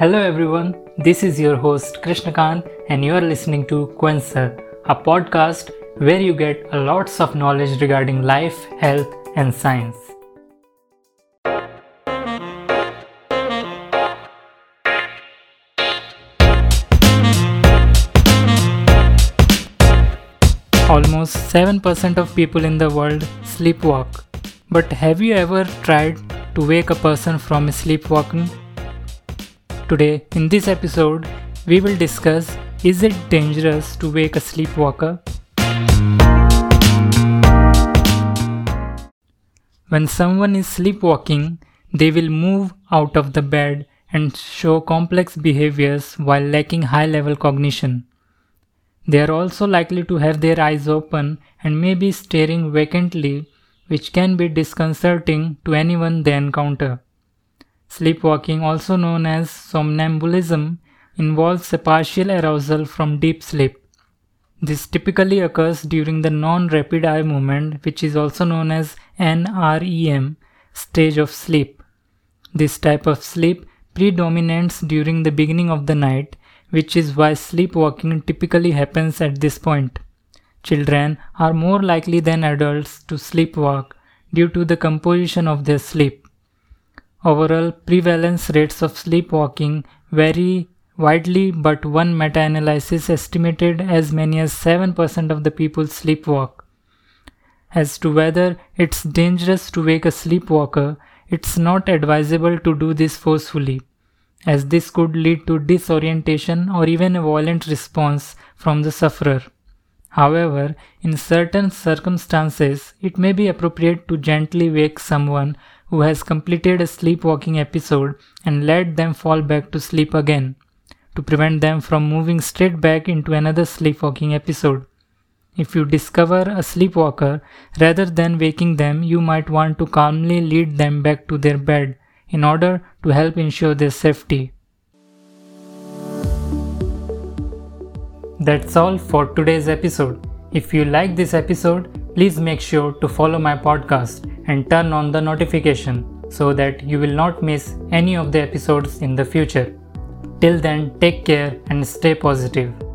Hello everyone, this is your host Krishnakant and you are listening to Quenser, a podcast where you get lots of knowledge regarding life, health and science. Almost 7% of people in the world sleepwalk. But have you ever tried to wake a person from sleepwalking? Today, in this episode, we will discuss is it dangerous to wake a sleepwalker? When someone is sleepwalking, they will move out of the bed and show complex behaviors while lacking high level cognition. They are also likely to have their eyes open and may be staring vacantly, which can be disconcerting to anyone they encounter. Sleepwalking, also known as somnambulism, involves a partial arousal from deep sleep. This typically occurs during the non rapid eye movement, which is also known as NREM stage of sleep. This type of sleep predominates during the beginning of the night which is why sleepwalking typically happens at this point. Children are more likely than adults to sleepwalk due to the composition of their sleep. Overall prevalence rates of sleepwalking vary widely, but one meta analysis estimated as many as 7% of the people sleepwalk. As to whether it's dangerous to wake a sleepwalker, it's not advisable to do this forcefully as this could lead to disorientation or even a violent response from the sufferer. However, in certain circumstances, it may be appropriate to gently wake someone who has completed a sleepwalking episode and let them fall back to sleep again, to prevent them from moving straight back into another sleepwalking episode. If you discover a sleepwalker, rather than waking them, you might want to calmly lead them back to their bed in order to help ensure their safety. That's all for today's episode. If you like this episode, please make sure to follow my podcast and turn on the notification so that you will not miss any of the episodes in the future. Till then, take care and stay positive.